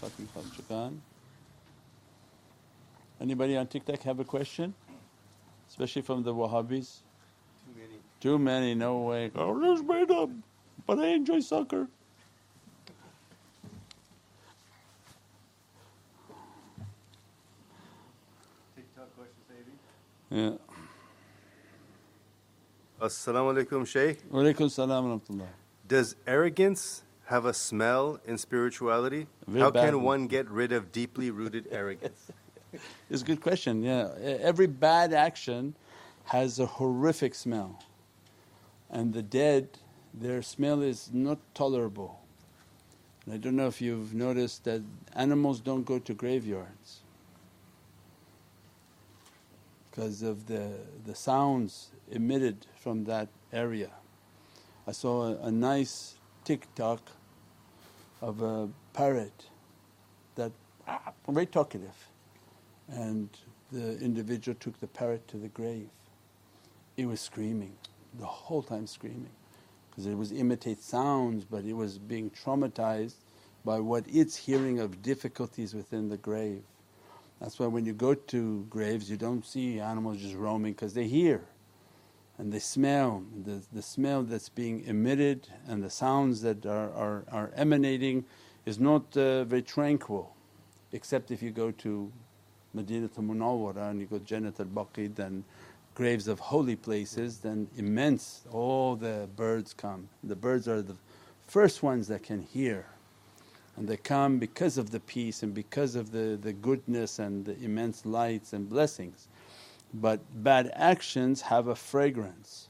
Khatm Khwajagan. Anybody on TikTok have a question? Especially from the Wahhabis? Too many. Too many, no way. Oh, this made up, but I enjoy soccer. TikTok questions, maybe. Yeah. Assalamu alaikum, Shaykh. Walaikum salam wa rahmatullah. Does arrogance have a smell in spirituality? Very How bad can one. get rid of deeply rooted arrogance? It's a good question, yeah. Every bad action has a horrific smell, and the dead, their smell is not tolerable. And I don't know if you've noticed that animals don't go to graveyards because of the, the sounds emitted from that area. I saw a, a nice TikTok of a parrot that ah, very talkative and the individual took the parrot to the grave. It was screaming, the whole time screaming because it was imitate sounds but it was being traumatized by what it's hearing of difficulties within the grave. That's why when you go to graves you don't see animals just roaming because they hear and they smell, the, the smell that's being emitted and the sounds that are, are, are emanating is not uh, very tranquil except if you go to Madinat al-Munawwara and you go to Jannat al-Baqi then graves of holy places then immense all the birds come. The birds are the first ones that can hear and they come because of the peace and because of the, the goodness and the immense lights and blessings. But bad actions have a fragrance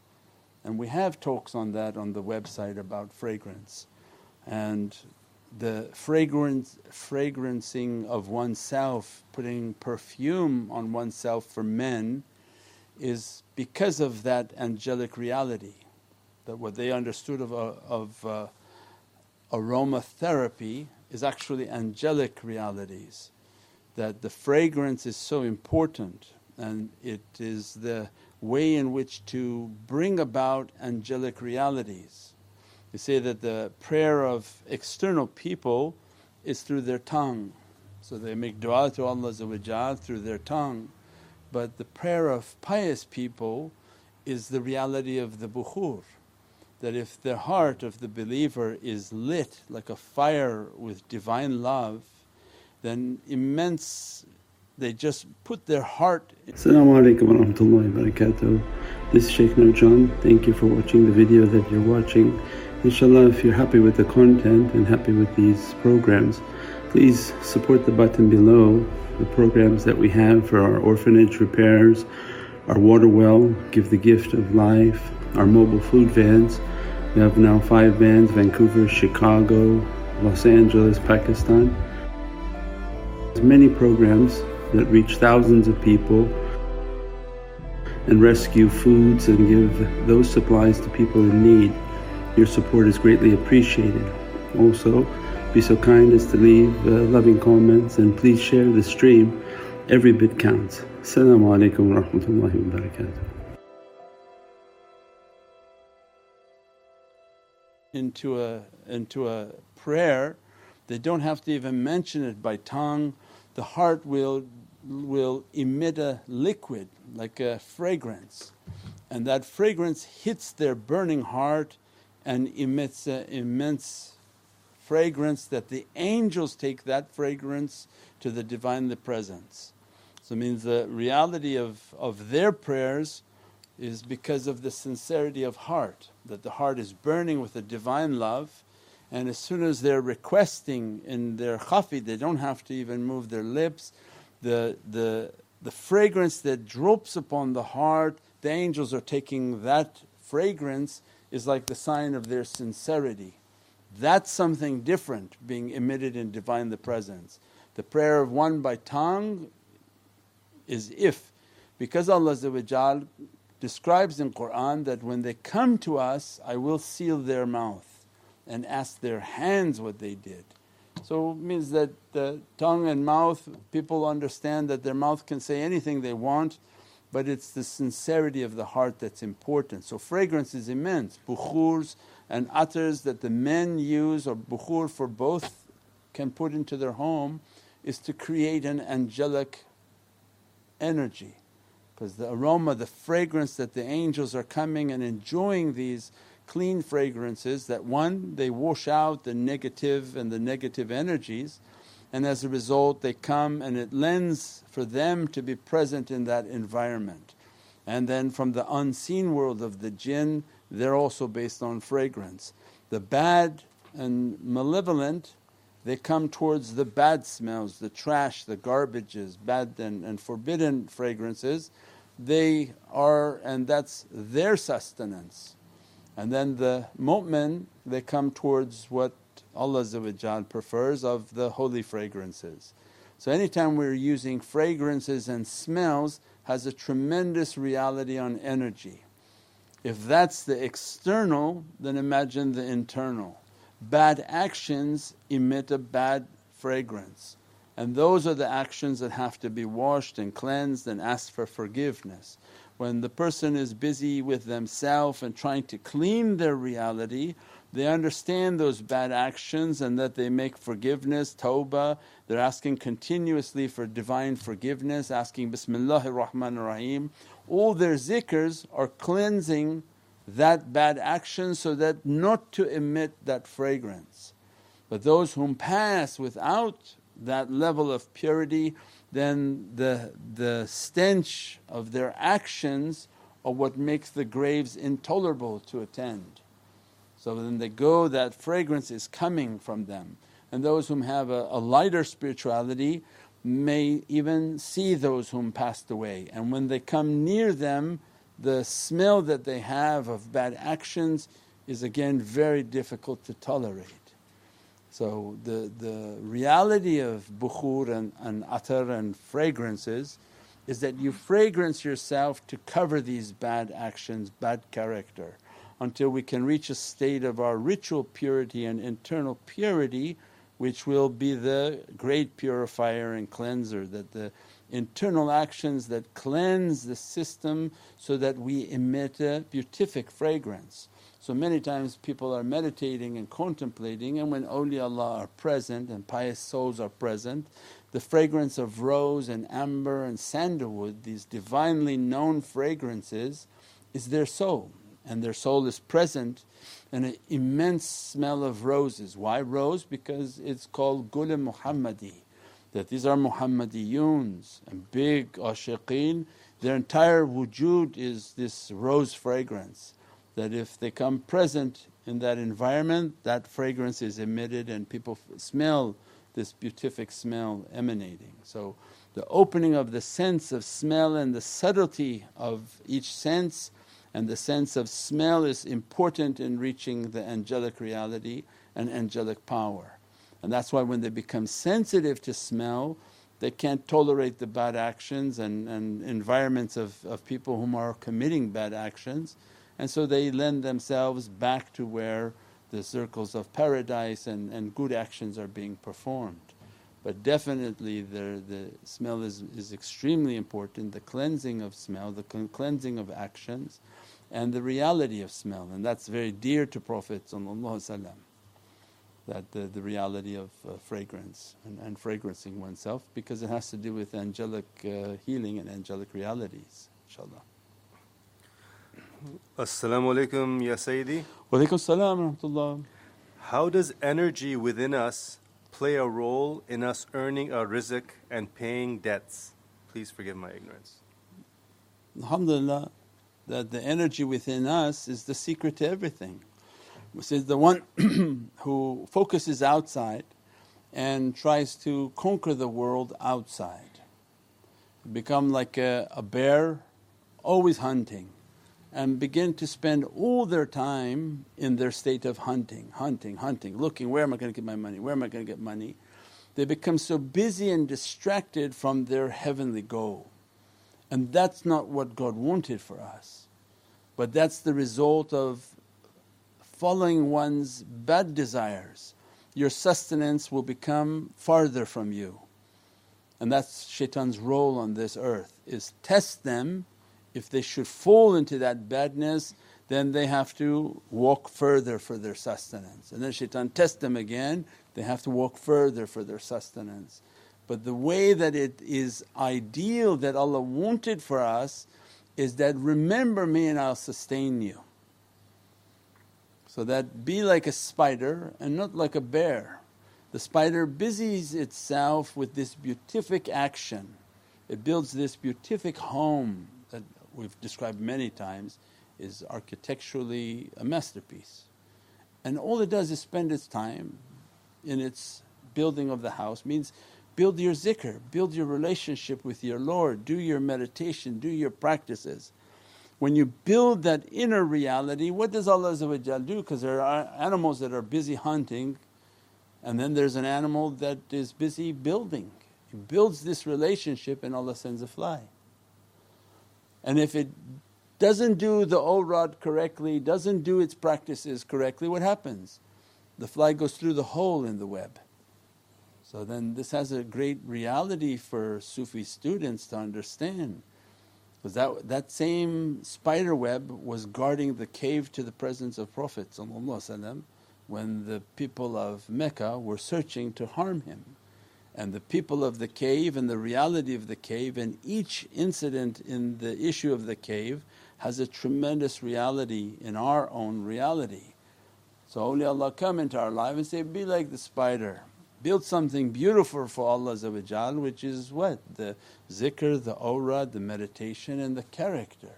and we have talks on that on the website about fragrance and the fragrance fragrancing of oneself, putting perfume on oneself for men is because of that angelic reality. That what they understood of, uh, of uh, aromatherapy is actually angelic realities. That the fragrance is so important and it is the way in which to bring about angelic realities. They say that the prayer of external people is through their tongue. So they make dua to Allah through their tongue. But the prayer of pious people is the reality of the bukhur. That if the heart of the believer is lit like a fire with divine love, then immense they just put their heart Assalamu alaikum wa rahmatullahi wa barakatuh. This is Shaykh Nurjan. Thank you for watching the video that you're watching. Inshallah if you're happy with the content and happy with these programs please support the button below the programs that we have for our orphanage repairs, our water well, give the gift of life, our mobile food vans. We have now five vans Vancouver, Chicago, Los Angeles, Pakistan. There's many programs that reach thousands of people and rescue foods and give those supplies to people in need. Your support is greatly appreciated. Also, be so kind as to leave uh, loving comments and please share the stream. Every bit counts. Assalamu alaikum wa rahmatullahi wa barakatuh. into a into a prayer, they don't have to even mention it by tongue. The heart will will emit a liquid like a fragrance, and that fragrance hits their burning heart and emits an immense fragrance that the angels take that fragrance to the Divinely Presence. So it means the reality of, of their prayers is because of the sincerity of heart, that the heart is burning with a divine love. And as soon as they're requesting in their khafi they don't have to even move their lips, the, the, the fragrance that drops upon the heart the angels are taking that fragrance is like the sign of their sincerity. That's something different being emitted in Divinely Presence. The prayer of one by tongue is if because Allah describes in Qur'an that when they come to us I will seal their mouth and ask their hands what they did. So means that the tongue and mouth people understand that their mouth can say anything they want but it's the sincerity of the heart that's important. So fragrance is immense, bukhurs and attars that the men use or bukhur for both can put into their home is to create an angelic energy because the aroma, the fragrance that the angels are coming and enjoying these clean fragrances that one, they wash out the negative and the negative energies and as a result they come and it lends for them to be present in that environment. And then from the unseen world of the jinn they're also based on fragrance. The bad and malevolent they come towards the bad smells, the trash, the garbages, bad and, and forbidden fragrances. They are and that's their sustenance. And then the mu'min they come towards what Allah prefers of the holy fragrances. So anytime we're using fragrances and smells has a tremendous reality on energy. If that's the external then imagine the internal. Bad actions emit a bad fragrance and those are the actions that have to be washed and cleansed and asked for forgiveness. When the person is busy with themselves and trying to clean their reality they understand those bad actions and that they make forgiveness, tawbah. They're asking continuously for divine forgiveness, asking Bismillahir Rahmanir Rahim. All their zikrs are cleansing that bad action so that not to emit that fragrance. But those whom pass without that level of purity, then the, the stench of their actions are what makes the graves intolerable to attend. So then they go, that fragrance is coming from them. And those whom have a, a lighter spirituality may even see those whom passed away. And when they come near them, the smell that they have of bad actions is again very difficult to tolerate. So the, the reality of bukhur and, and atar and fragrances is that you fragrance yourself to cover these bad actions, bad character until we can reach a state of our ritual purity and internal purity which will be the great purifier and cleanser that the internal actions that cleanse the system so that we emit a beatific fragrance. So many times people are meditating and contemplating and when awliyaullah are present and pious souls are present the fragrance of rose and amber and sandalwood, these divinely known fragrances is their soul and their soul is present in an immense smell of roses. Why rose? Because it's called Gul Muhammadi that these are Muhammadiyuns and big ashiqeen, their entire wujud is this rose fragrance that if they come present in that environment that fragrance is emitted and people smell this beatific smell emanating. So the opening of the sense of smell and the subtlety of each sense and the sense of smell is important in reaching the angelic reality and angelic power. And that's why when they become sensitive to smell, they can't tolerate the bad actions and, and environments of, of people whom are committing bad actions. And so they lend themselves back to where the circles of paradise and, and good actions are being performed. But definitely the, the smell is, is extremely important, the cleansing of smell, the cleansing of actions and the reality of smell and that's very dear to Prophet that the, the reality of uh, fragrance and, and fragrancing oneself because it has to do with angelic uh, healing and angelic realities inshaAllah. As-salamu alaykum ya Sayyidi. Wa alaykum salam rahmatullah. How does energy within us play a role in us earning our rizq and paying debts? Please forgive my ignorance. Alhamdulillah that the energy within us is the secret to everything. Says the one who focuses outside and tries to conquer the world outside, become like a, a bear always hunting and begin to spend all their time in their state of hunting, hunting, hunting, looking where am I going to get my money, where am I going to get money. They become so busy and distracted from their heavenly goal. And that's not what God wanted for us. But that's the result of following one's bad desires. Your sustenance will become farther from you. And that's shaitan's role on this earth is test them if they should fall into that badness then they have to walk further for their sustenance and then shaitan tests them again They have to walk further for their sustenance. But the way that it is ideal that Allah wanted for us is that, remember me and I'll sustain you. So that be like a spider and not like a bear. The spider busies itself with this beatific action. It builds this beatific home we've described many times is architecturally a masterpiece. And all it does is spend its time in its building of the house means build your zikr, build your relationship with your Lord, do your meditation, do your practices. When you build that inner reality, what does Allah do? Because there are animals that are busy hunting, and then there's an animal that is busy building. He builds this relationship, and Allah sends a fly. And if it doesn't do the awrad correctly, doesn't do its practices correctly, what happens? The fly goes through the hole in the web. So then this has a great reality for Sufi students to understand because that, that same spider web was guarding the cave to the presence of Prophet when the people of Mecca were searching to harm him. And the people of the cave and the reality of the cave and each incident in the issue of the cave has a tremendous reality in our own reality. So awliyaullah come into our life and say, be like the spider build something beautiful for Allah which is what? The zikr, the awrad, the meditation and the character.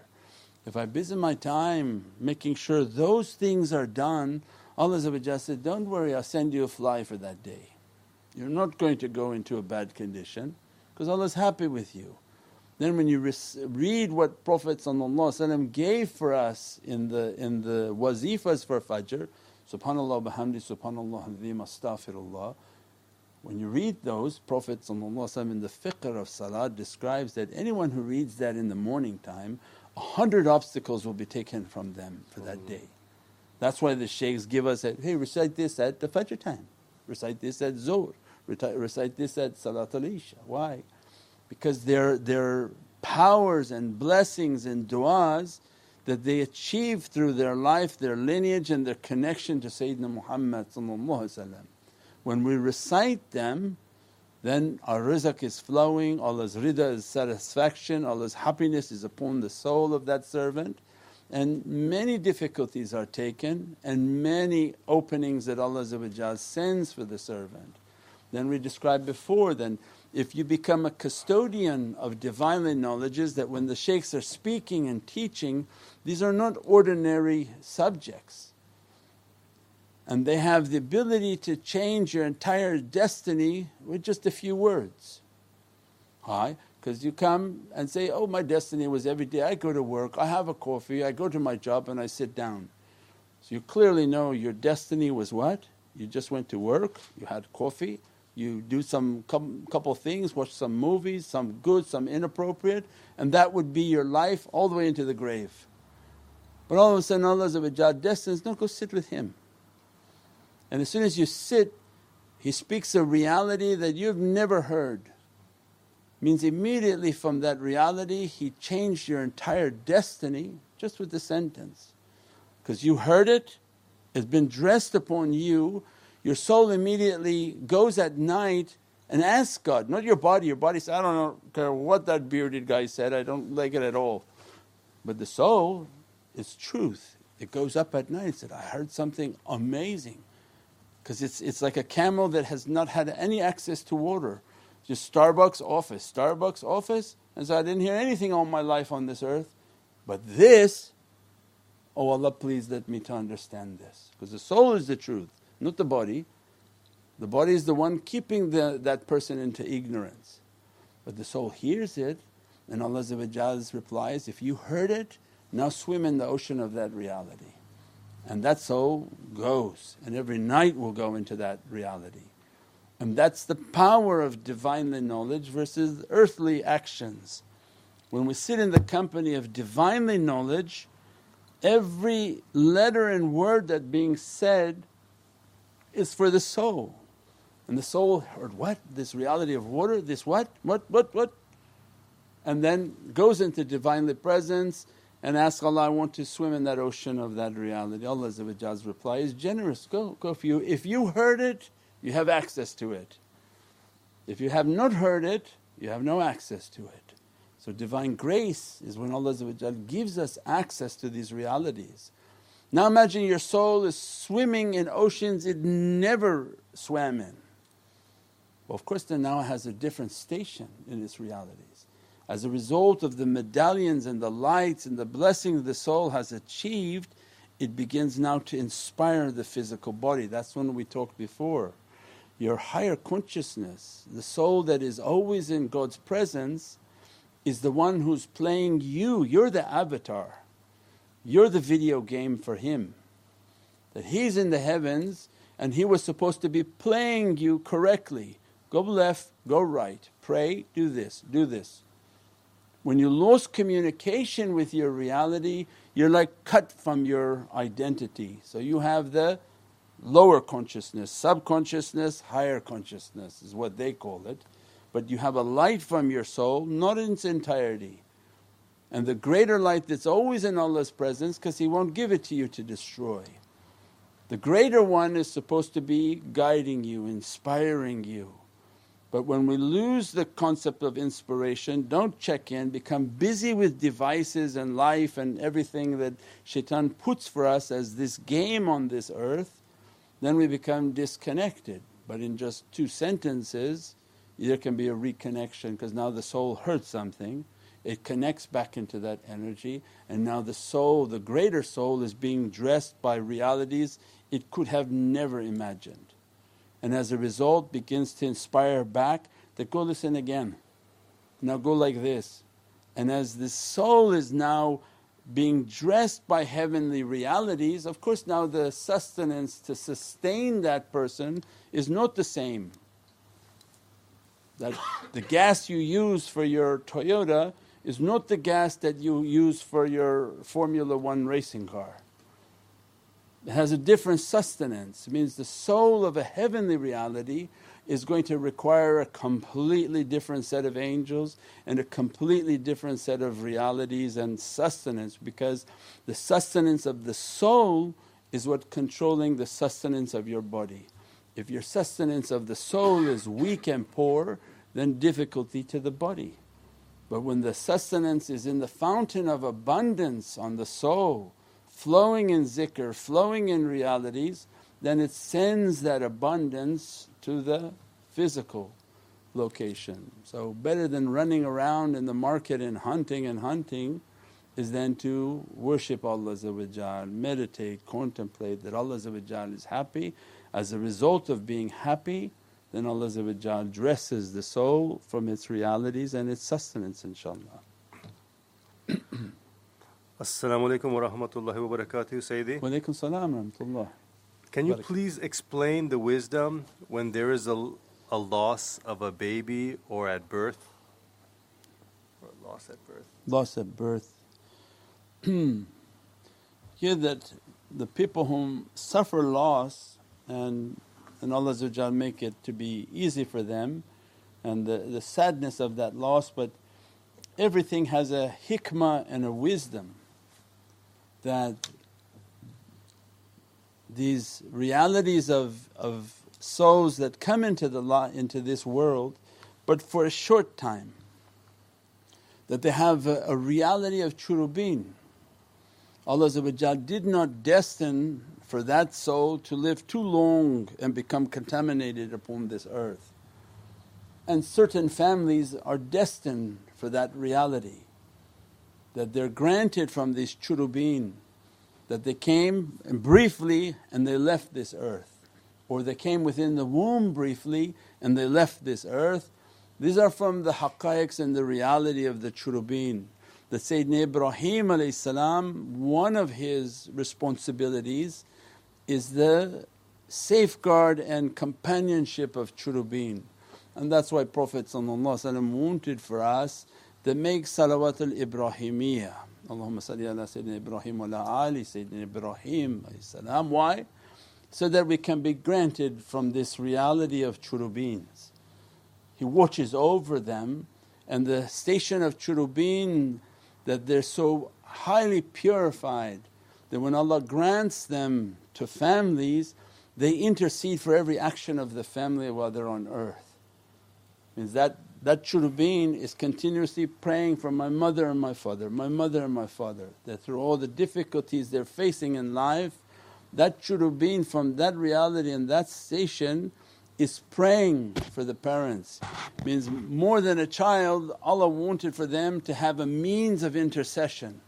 If I busy my time making sure those things are done, Allah said, don't worry I'll send you a fly for that day. You're not going to go into a bad condition because Allah's happy with you. Then when you read what Prophet gave for us in the, in the wazifas for Fajr, Subhanallah bihamdi, Subhanallah azim, astaghfirullah when you read those, Prophet in the fiqh of salat describes that anyone who reads that in the morning time, a hundred obstacles will be taken from them for that oh. day. That's why the shaykhs give us that, hey recite this at the fajr time, recite this at zuhr, recite this at salat al-isha. Why? Because they're, they're powers and blessings and du'as that they achieve through their life, their lineage and their connection to Sayyidina Muhammad when we recite them, then our rizq is flowing, Allah's rida is satisfaction, Allah's happiness is upon the soul of that servant and many difficulties are taken and many openings that Allah sends for the servant. Then we described before then if you become a custodian of Divinely knowledges that when the shaykhs are speaking and teaching these are not ordinary subjects and they have the ability to change your entire destiny with just a few words. Why? Because you come and say, oh my destiny was every day I go to work, I have a coffee, I go to my job and I sit down. So you clearly know your destiny was what? You just went to work, you had coffee, you do some couple things, watch some movies, some good, some inappropriate and that would be your life all the way into the grave. But all of a sudden Allah destines, no go sit with Him. And as soon as you sit, He speaks a reality that you've never heard. Means immediately from that reality He changed your entire destiny just with the sentence. Because you heard it, it's been dressed upon you, your soul immediately goes at night and asks God, not your body. Your body says, I don't care what that bearded guy said, I don't like it at all. But the soul is truth. It goes up at night and said, I heard something amazing because it's, it's like a camel that has not had any access to water. Just Starbucks office, Starbucks office. And so I didn't hear anything all my life on this earth. But this, oh Allah please let me to understand this. Because the soul is the truth, not the body. The body is the one keeping the, that person into ignorance. But the soul hears it and Allah replies, if you heard it, now swim in the ocean of that reality. And that soul goes and every night will go into that reality. And that's the power of Divinely knowledge versus earthly actions. When we sit in the company of Divinely knowledge, every letter and word that being said is for the soul. And the soul heard, what? This reality of water, this what? What, what, what? And then goes into Divinely Presence and ask Allah, I want to swim in that ocean of that reality. Allah's reply is generous, go, go for you. If you heard it, you have access to it. If you have not heard it, you have no access to it. So Divine grace is when Allah gives us access to these realities. Now imagine your soul is swimming in oceans it never swam in. Well of course then now it has a different station in its realities. As a result of the medallions and the lights and the blessings the soul has achieved, it begins now to inspire the physical body. That's when we talked before. Your higher consciousness, the soul that is always in God's presence, is the one who's playing you, you're the avatar. You're the video game for Him. That He's in the heavens and He was supposed to be playing you correctly. Go left, go right, pray, do this, do this. When you lose communication with your reality, you're like cut from your identity. So you have the lower consciousness, subconsciousness, higher consciousness is what they call it. But you have a light from your soul, not in its entirety. And the greater light that's always in Allah's presence because He won't give it to you to destroy. The greater one is supposed to be guiding you, inspiring you. But when we lose the concept of inspiration, don't check in, become busy with devices and life and everything that shaitan puts for us as this game on this earth, then we become disconnected. But in just two sentences, there can be a reconnection because now the soul heard something it connects back into that energy and now the soul, the greater soul is being dressed by realities it could have never imagined. And as a result begins to inspire back that, go listen again, now go like this. And as the soul is now being dressed by heavenly realities, of course now the sustenance to sustain that person is not the same. That the gas you use for your Toyota is not the gas that you use for your Formula One racing car. It has a different sustenance. It means the soul of a heavenly reality is going to require a completely different set of angels and a completely different set of realities and sustenance because the sustenance of the soul is what controlling the sustenance of your body. If your sustenance of the soul is weak and poor, then difficulty to the body. But when the sustenance is in the fountain of abundance on the soul, flowing in zikr, flowing in realities, then it sends that abundance to the physical location. So, better than running around in the market and hunting and hunting is then to worship Allah meditate, contemplate that Allah is happy. As a result of being happy, then Allah dresses the soul from its realities and its sustenance inshaAllah. Assalamu alaikum wa rahmatullahi wa barakatuh, Sayyidi. Wa alaikum salam rahmatullah. Can you please explain the wisdom when there is a, a loss of a baby or at birth? Or loss at birth? Loss at birth. Here that the people whom suffer loss and and Allah make it to be easy for them and the, the sadness of that loss but everything has a hikmah and a wisdom that these realities of, of souls that come into, the into this world but for a short time that they have a, a reality of churubin. Allah did not destine for that soul to live too long and become contaminated upon this earth. And certain families are destined for that reality that they're granted from this churubin that they came briefly and they left this earth or they came within the womb briefly and they left this earth. These are from the haqqaiqs and the reality of the churubin. That Sayyidina Ibrahim one of his responsibilities is the safeguard and companionship of churubin. And that's why Prophet wanted for us to make salawat al Ibrahimiyya. Allahumma salli ala Sayyidina Ibrahim wa ala ali Sayyidina Ibrahim salam. Why? So that we can be granted from this reality of churubins. He watches over them and the station of churubin that they're so highly purified that when Allah grants them to families they intercede for every action of the family while they're on earth. Means that that being is continuously praying for my mother and my father, my mother and my father, that through all the difficulties they're facing in life, that being from that reality and that station is praying for the parents. Means more than a child, Allah wanted for them to have a means of intercession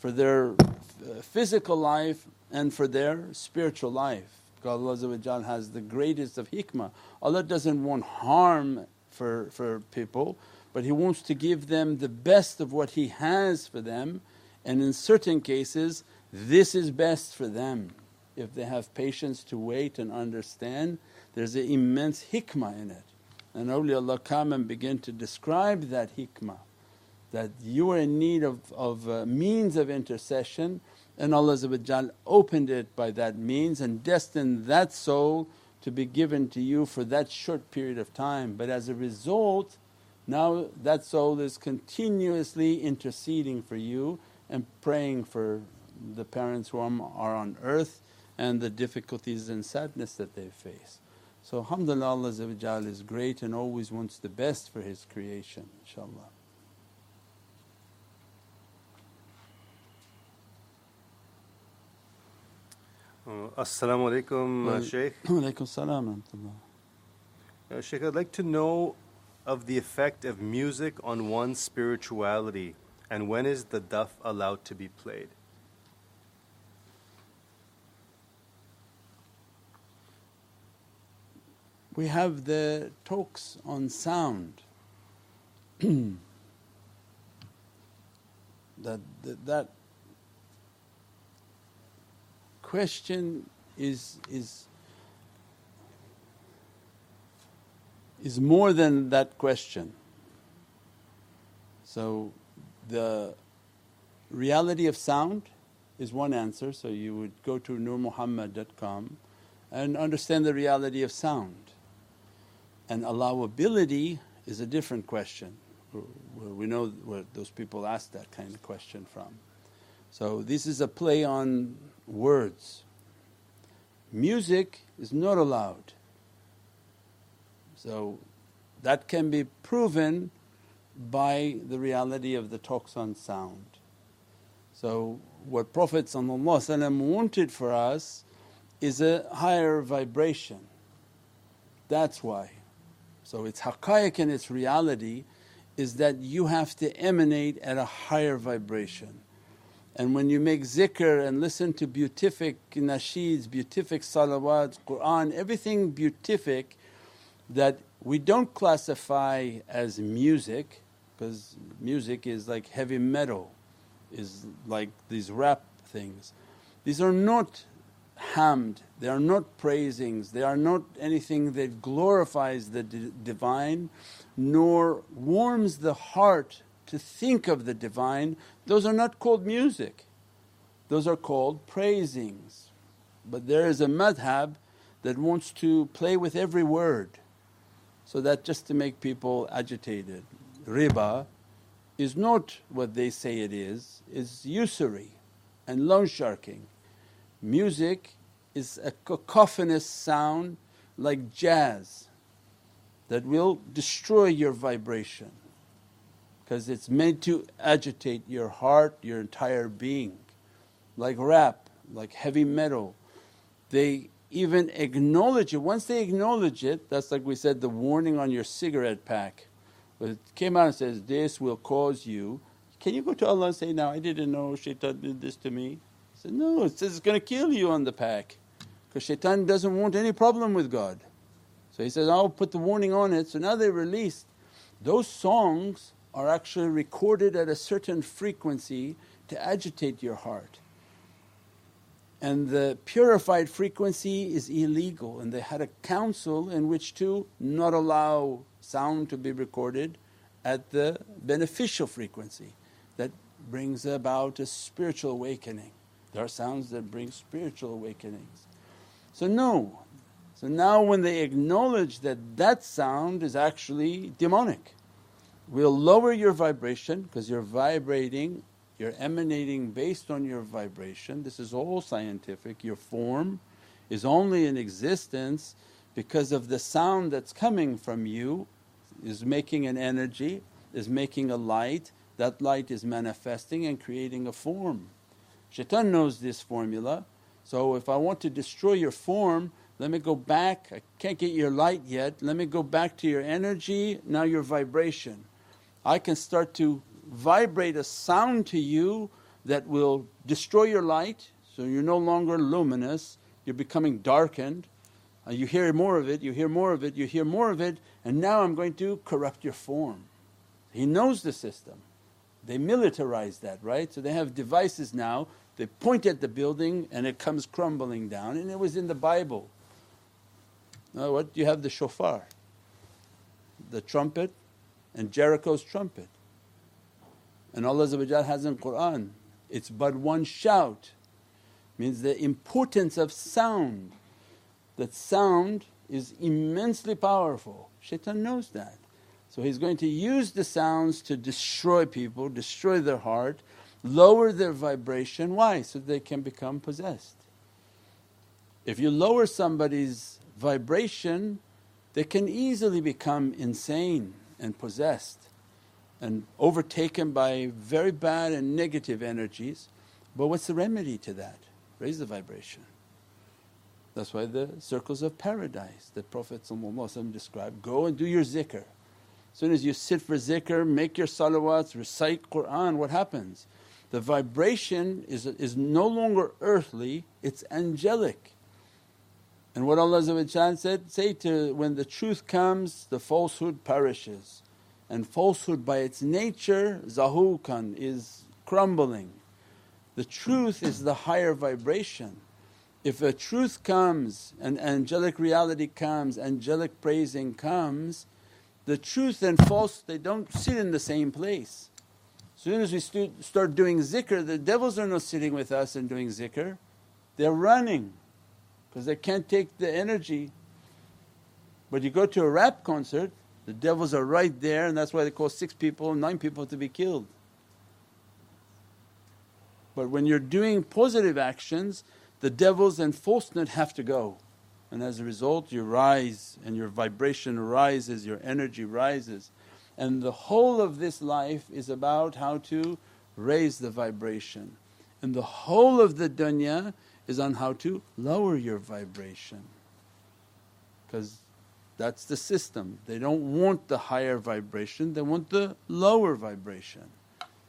for their uh, physical life and for their spiritual life. God Allah has the greatest of hikmah. Allah doesn't want harm for, for people but He wants to give them the best of what He has for them and in certain cases this is best for them. If they have patience to wait and understand there's an immense hikmah in it. And awliyaullah come and begin to describe that hikmah that you are in need of, of uh, means of intercession and Allah opened it by that means and destined that soul to be given to you for that short period of time. But as a result now that soul is continuously interceding for you and praying for the parents who are on earth and the difficulties and sadness that they face. So alhamdulillah Allah is great and always wants the best for His creation inshaAllah. Assalamu alaikum, uh, Shaykh. Alaikum salam uh, Shaykh, I'd like to know of the effect of music on one's spirituality and when is the duff allowed to be played? We have the talks on sound that, that, that question is, is, is more than that question. So the reality of sound is one answer, so you would go to nurmuhammad.com and understand the reality of sound. And allowability is a different question. We know where those people ask that kind of question from. So this is a play on words. Music is not allowed. So that can be proven by the reality of the talks on sound. So what Prophet wanted for us is a higher vibration. That's why. So its haqqaiq and its reality is that you have to emanate at a higher vibration. And when you make zikr and listen to beatific nasheeds, beatific salawats, Qur'an, everything beatific that we don't classify as music because music is like heavy metal, is like these rap things. These are not hamd, they are not praisings, they are not anything that glorifies the divine nor warms the heart to think of the Divine, those are not called music, those are called praisings. But there is a madhab that wants to play with every word so that just to make people agitated. Riba is not what they say it is, is usury and loan sharking. Music is a cacophonous sound like jazz that will destroy your vibration because it's meant to agitate your heart, your entire being. Like rap, like heavy metal, they even acknowledge it. Once they acknowledge it, that's like we said the warning on your cigarette pack. But it came out and says, This will cause you. Can you go to Allah and say, Now I didn't know shaitan did this to me? He said, No, it says it's going to kill you on the pack because shaitan doesn't want any problem with God. So he says, I'll put the warning on it. So now they released those songs are actually recorded at a certain frequency to agitate your heart. And the purified frequency is illegal and they had a council in which to not allow sound to be recorded at the beneficial frequency that brings about a spiritual awakening. There are sounds that bring spiritual awakenings. So no, so now when they acknowledge that that sound is actually demonic will lower your vibration because you're vibrating, you're emanating based on your vibration. This is all scientific. Your form is only in existence because of the sound that's coming from you is making an energy, is making a light, that light is manifesting and creating a form. Shaitan knows this formula. So if I want to destroy your form, let me go back, I can't get your light yet, let me go back to your energy, now your vibration. I can start to vibrate a sound to you that will destroy your light, so you're no longer luminous, you're becoming darkened. Uh, you hear more of it, you hear more of it, you hear more of it, and now I'm going to corrupt your form. He knows the system. They militarize that, right? So they have devices now, they point at the building and it comes crumbling down, and it was in the Bible. Now, what? You have the shofar, the trumpet, and Jericho's trumpet. And Allah has in Qur'an, it's but one shout, means the importance of sound. That sound is immensely powerful. Shaitan knows that. So he's going to use the sounds to destroy people, destroy their heart, lower their vibration. Why? So they can become possessed. If you lower somebody's vibration, they can easily become insane and possessed and overtaken by very bad and negative energies. But what's the remedy to that? Raise the vibration. That's why the circles of paradise that Prophet described go and do your zikr. As soon as you sit for zikr, make your salawats, recite Qur'an, what happens? The vibration is, is no longer earthly, it's angelic. And what Allah said, say to when the truth comes, the falsehood perishes. And falsehood by its nature, zahukan, is crumbling. The truth is the higher vibration. If a truth comes and angelic reality comes, angelic praising comes, the truth and false they don't sit in the same place. As soon as we start doing zikr, the devils are not sitting with us and doing zikr, they're running because they can't take the energy. But you go to a rap concert, the devils are right there and that's why they call six people, nine people to be killed. But when you're doing positive actions, the devils and falseness have to go. And as a result, you rise and your vibration rises, your energy rises. And the whole of this life is about how to raise the vibration. And the whole of the dunya is on how to lower your vibration because that's the system. They don't want the higher vibration, they want the lower vibration.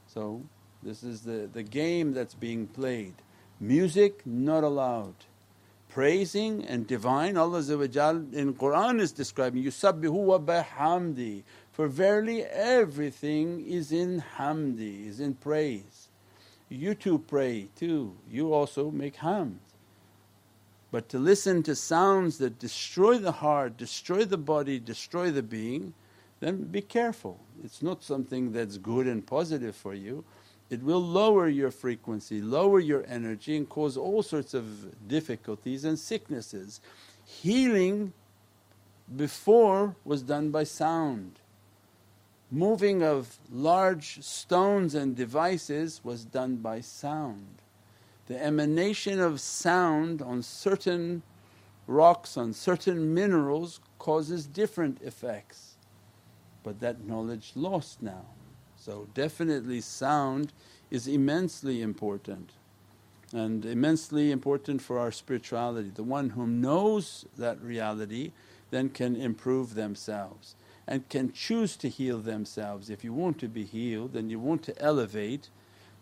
So, this is the, the game that's being played. Music not allowed. Praising and divine, Allah in Qur'an is describing, Yusabbihu wa bihamdi. For verily everything is in hamdi, is in praise you too pray too, you also make hamd. But to listen to sounds that destroy the heart, destroy the body, destroy the being, then be careful. It's not something that's good and positive for you. It will lower your frequency, lower your energy and cause all sorts of difficulties and sicknesses. Healing before was done by sound moving of large stones and devices was done by sound. The emanation of sound on certain rocks, on certain minerals causes different effects. But that knowledge lost now. So definitely sound is immensely important and immensely important for our spirituality. The one who knows that reality then can improve themselves and can choose to heal themselves. If you want to be healed and you want to elevate,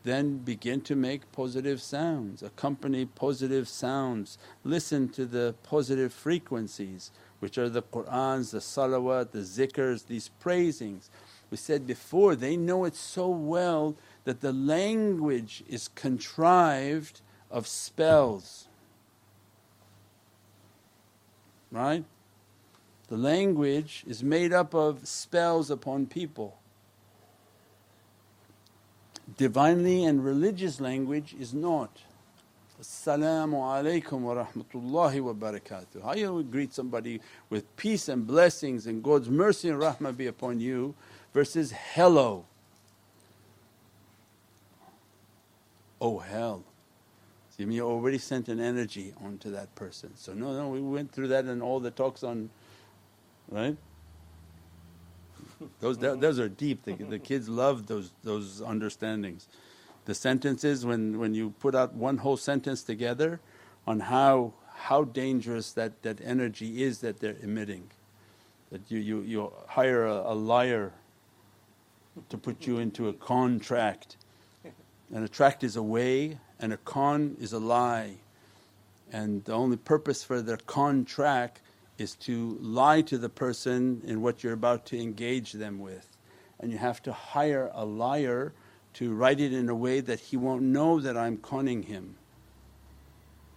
then begin to make positive sounds, accompany positive sounds, listen to the positive frequencies which are the Qur'ans, the salawat, the zikrs, these praisings. We said before they know it so well that the language is contrived of spells, right? The language is made up of spells upon people. Divinely and religious language is not. Assalamu alaikum wa rahmatullahi wa barakatuh. How you greet somebody with peace and blessings and God's mercy and rahmah be upon you versus hello. Oh hell. See, you already sent an energy onto that person. So no, no, we went through that in all the talks on, right? Those, those are deep, the, the kids love those, those understandings. The sentences, when, when you put out one whole sentence together on how, how dangerous that, that energy is that they're emitting. That you, you, you hire a, a liar to put you into a contract and a tract is a way and a con is a lie. And the only purpose for the contract is to lie to the person in what you're about to engage them with. And you have to hire a liar to write it in a way that he won't know that I'm conning him.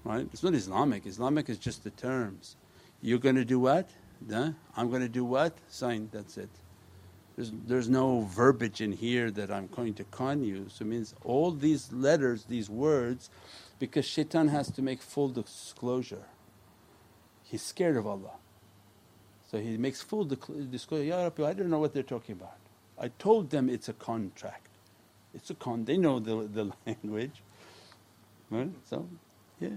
Right? It's not Islamic, Islamic is just the terms. You're going to do what? Huh? I'm going to do what? Sign, that's it. There's, there's no verbiage in here that I'm going to con you. So it means all these letters, these words, because shaitan has to make full disclosure. He's scared of Allah. So he makes full disclosure, Ya Rabbi, I don't know what they're talking about. I told them it's a contract. It's a con, they know the, the language. Right? So, yeah.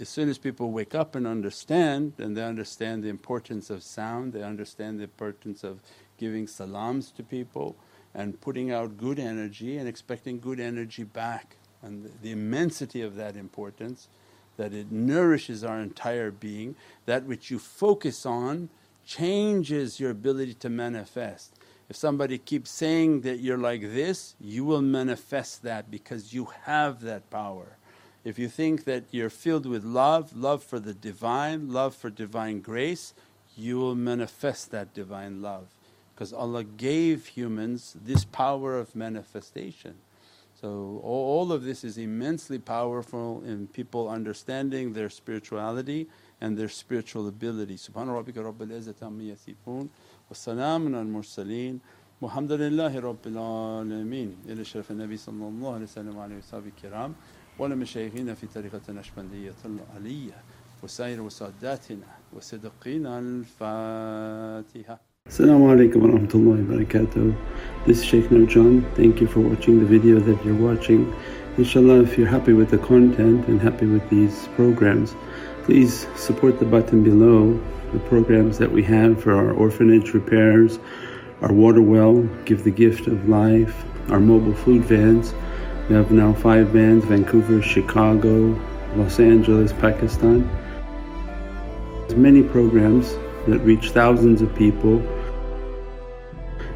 As soon as people wake up and understand, and they understand the importance of sound, they understand the importance of giving salams to people and putting out good energy and expecting good energy back. And the, the immensity of that importance, that it nourishes our entire being, that which you focus on changes your ability to manifest. If somebody keeps saying that you're like this, you will manifest that because you have that power. If you think that you're filled with love, love for the Divine, love for Divine grace, you will manifest that Divine love because Allah gave humans this power of manifestation. So, all, all of this is immensely powerful in people understanding their spirituality and their spiritual ability. Subhana rabbika rabbil izzati amma yasifun wa salamun al mursaleen walhamdulillahi rabbil alameen. Ila sharaf Nabi sallallahu alayhi wa sallam wa sahbihi kiram wa la mashayikhina fi tariqatina Naqshbandiyatil aliyya wa sair wa sadatina wa siddiqina al fatiha. Assalamu alaikum wa rahmatullahi wa barakatuh. This is Shaykh Nurjan. Thank you for watching the video that you're watching. Inshallah if you're happy with the content and happy with these programs, please support the button below the programs that we have for our orphanage repairs, our water well, give the gift of life, our mobile food vans. We have now five vans, Vancouver, Chicago, Los Angeles, Pakistan. There's many programs that reach thousands of people